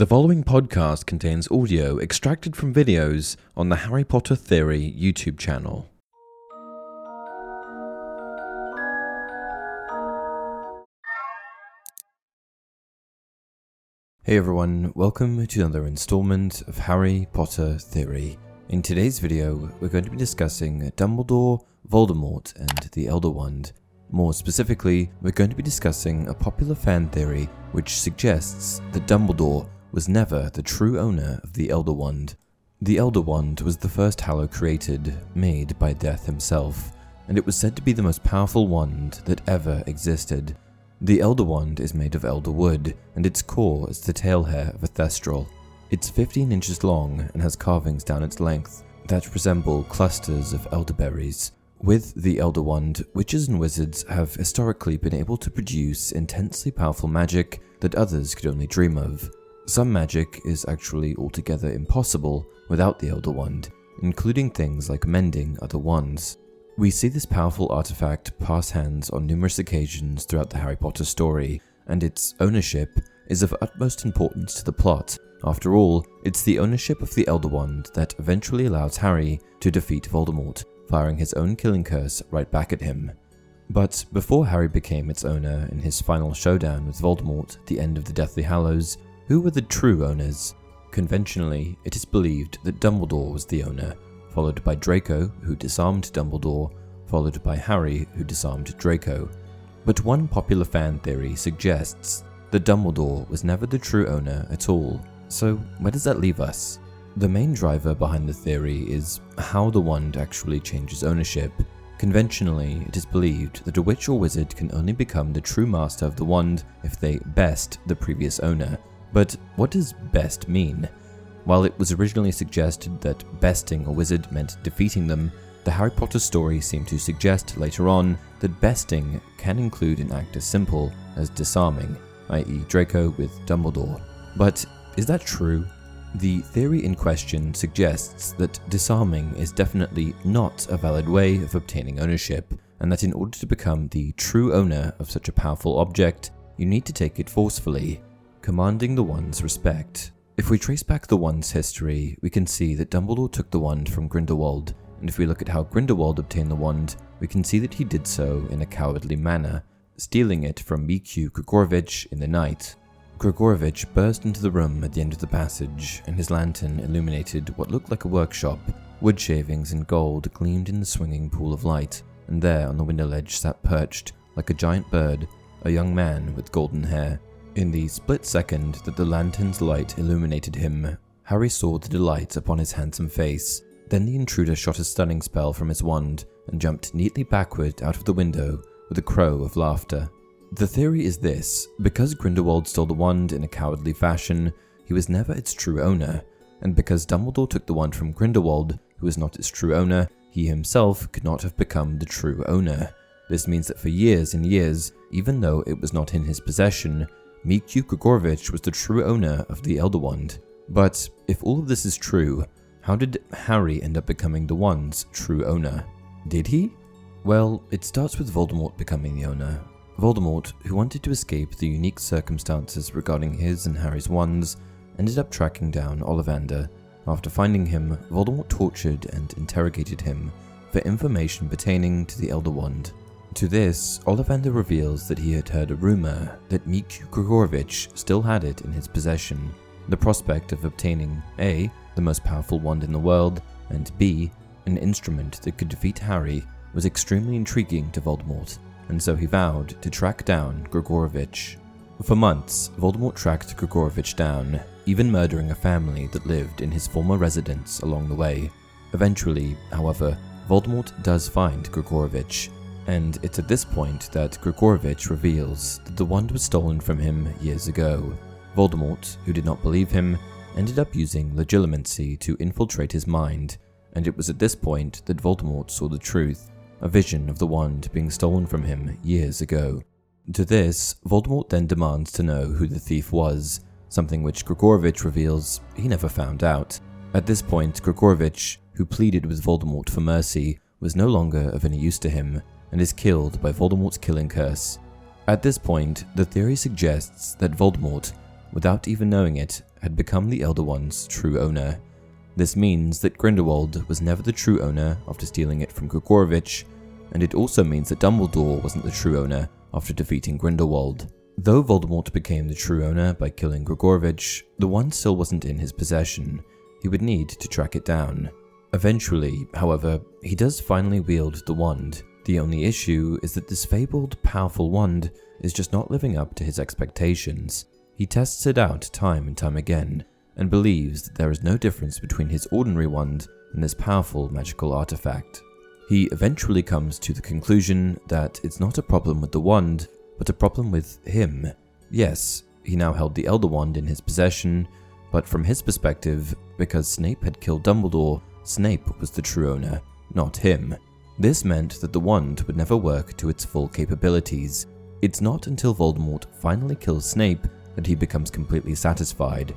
The following podcast contains audio extracted from videos on the Harry Potter Theory YouTube channel. Hey everyone, welcome to another installment of Harry Potter Theory. In today's video, we're going to be discussing Dumbledore, Voldemort, and the Elder Wand. More specifically, we're going to be discussing a popular fan theory which suggests that Dumbledore was never the true owner of the Elder Wand. The Elder Wand was the first Hallow created, made by Death himself, and it was said to be the most powerful wand that ever existed. The Elder Wand is made of elder wood, and its core is the tail hair of a Thestral. It's 15 inches long and has carvings down its length that resemble clusters of elderberries. With the Elder Wand, witches and wizards have historically been able to produce intensely powerful magic that others could only dream of. Some magic is actually altogether impossible without the Elder Wand, including things like mending other wands. We see this powerful artifact pass hands on numerous occasions throughout the Harry Potter story, and its ownership is of utmost importance to the plot. After all, it's the ownership of the Elder Wand that eventually allows Harry to defeat Voldemort, firing his own killing curse right back at him. But before Harry became its owner in his final showdown with Voldemort at the end of the Deathly Hallows, who were the true owners? Conventionally, it is believed that Dumbledore was the owner, followed by Draco, who disarmed Dumbledore, followed by Harry, who disarmed Draco. But one popular fan theory suggests that Dumbledore was never the true owner at all. So, where does that leave us? The main driver behind the theory is how the wand actually changes ownership. Conventionally, it is believed that a witch or wizard can only become the true master of the wand if they best the previous owner. But what does best mean? While it was originally suggested that besting a wizard meant defeating them, the Harry Potter story seemed to suggest later on that besting can include an act as simple as disarming, i.e., Draco with Dumbledore. But is that true? The theory in question suggests that disarming is definitely not a valid way of obtaining ownership, and that in order to become the true owner of such a powerful object, you need to take it forcefully, commanding the wand's respect. If we trace back the wand's history, we can see that Dumbledore took the wand from Grindelwald, and if we look at how Grindelwald obtained the wand, we can see that he did so in a cowardly manner, stealing it from Mikhail Gregorovitch in the night. Gregorovitch burst into the room at the end of the passage, and his lantern illuminated what looked like a workshop. Wood shavings and gold gleamed in the swinging pool of light, and there on the window ledge sat perched, like a giant bird, a young man with golden hair. In the split second that the lantern's light illuminated him, Harry saw the delight upon his handsome face. Then the intruder shot a stunning spell from his wand and jumped neatly backward out of the window with a crow of laughter. The theory is this because Grindelwald stole the wand in a cowardly fashion, he was never its true owner, and because Dumbledore took the wand from Grindelwald, who was not its true owner, he himself could not have become the true owner. This means that for years and years, even though it was not in his possession, Mikhail Gregorovitch was the true owner of the Elder Wand. But if all of this is true, how did Harry end up becoming the wand's true owner? Did he? Well, it starts with Voldemort becoming the owner. Voldemort, who wanted to escape the unique circumstances regarding his and Harry's wands, ended up tracking down Ollivander. After finding him, Voldemort tortured and interrogated him for information pertaining to the Elder Wand. To this, Ollivander reveals that he had heard a rumor that Mikhail Gregorovitch still had it in his possession. The prospect of obtaining A, the most powerful wand in the world, and B, an instrument that could defeat Harry, was extremely intriguing to Voldemort, and so he vowed to track down Gregorovitch. For months, Voldemort tracked Gregorovitch down, even murdering a family that lived in his former residence along the way. Eventually, however, Voldemort does find Gregorovitch and it's at this point that Gregorovitch reveals that the wand was stolen from him years ago. Voldemort, who did not believe him, ended up using legilimency to infiltrate his mind, and it was at this point that Voldemort saw the truth, a vision of the wand being stolen from him years ago. To this, Voldemort then demands to know who the thief was, something which Gregorovitch reveals he never found out. At this point, Gregorovitch, who pleaded with Voldemort for mercy, was no longer of any use to him, and is killed by Voldemort's killing curse. At this point, the theory suggests that Voldemort without even knowing it, had become the Elder Wand's true owner. This means that Grindelwald was never the true owner after stealing it from Gregorovitch, and it also means that Dumbledore wasn't the true owner after defeating Grindelwald. Though Voldemort became the true owner by killing Gregorovitch, the wand still wasn't in his possession. He would need to track it down. Eventually, however, he does finally wield the wand. The only issue is that this fabled, powerful wand is just not living up to his expectations. He tests it out time and time again, and believes that there is no difference between his ordinary wand and this powerful magical artifact. He eventually comes to the conclusion that it's not a problem with the wand, but a problem with him. Yes, he now held the Elder Wand in his possession, but from his perspective, because Snape had killed Dumbledore, Snape was the true owner, not him. This meant that the wand would never work to its full capabilities. It's not until Voldemort finally kills Snape that he becomes completely satisfied.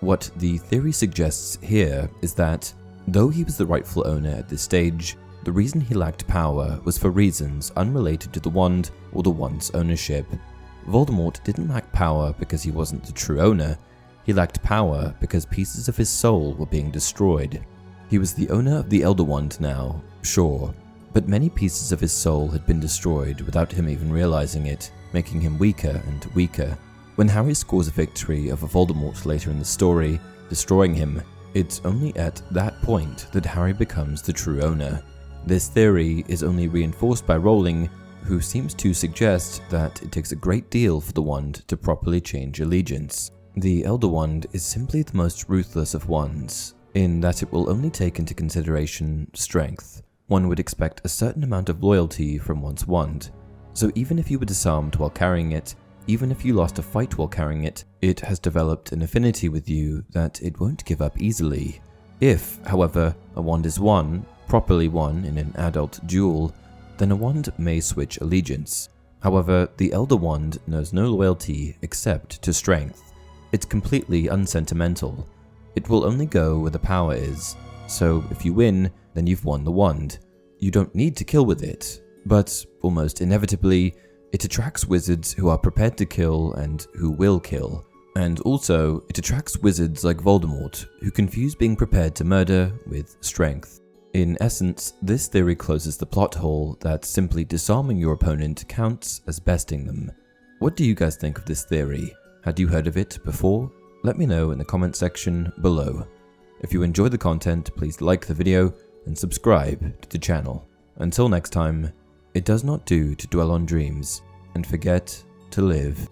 What the theory suggests here is that, though he was the rightful owner at this stage, the reason he lacked power was for reasons unrelated to the wand or the wand's ownership. Voldemort didn't lack power because he wasn't the true owner, he lacked power because pieces of his soul were being destroyed. He was the owner of the Elder Wand now, sure, but many pieces of his soul had been destroyed without him even realizing it, making him weaker and weaker. When Harry scores a victory over Voldemort later in the story, destroying him, it's only at that point that Harry becomes the true owner. This theory is only reinforced by Rowling, who seems to suggest that it takes a great deal for the wand to properly change allegiance. The Elder Wand is simply the most ruthless of wands, in that it will only take into consideration strength. One would expect a certain amount of loyalty from one's wand, so even if you were disarmed while carrying it, even if you lost a fight while carrying it, it has developed an affinity with you that it won't give up easily. If, however, a wand is won, properly won in an adult duel, then a wand may switch allegiance. However, the Elder Wand knows no loyalty except to strength. It's completely unsentimental. It will only go where the power is, so if you win, then you've won the wand. You don't need to kill with it, but almost inevitably, it attracts wizards who are prepared to kill and who will kill. And also, it attracts wizards like Voldemort, who confuse being prepared to murder with strength. In essence, this theory closes the plot hole that simply disarming your opponent counts as besting them. What do you guys think of this theory? Had you heard of it before? Let me know in the comment section below. If you enjoy the content, please like the video and subscribe to the channel. Until next time, it does not do to dwell on dreams and forget to live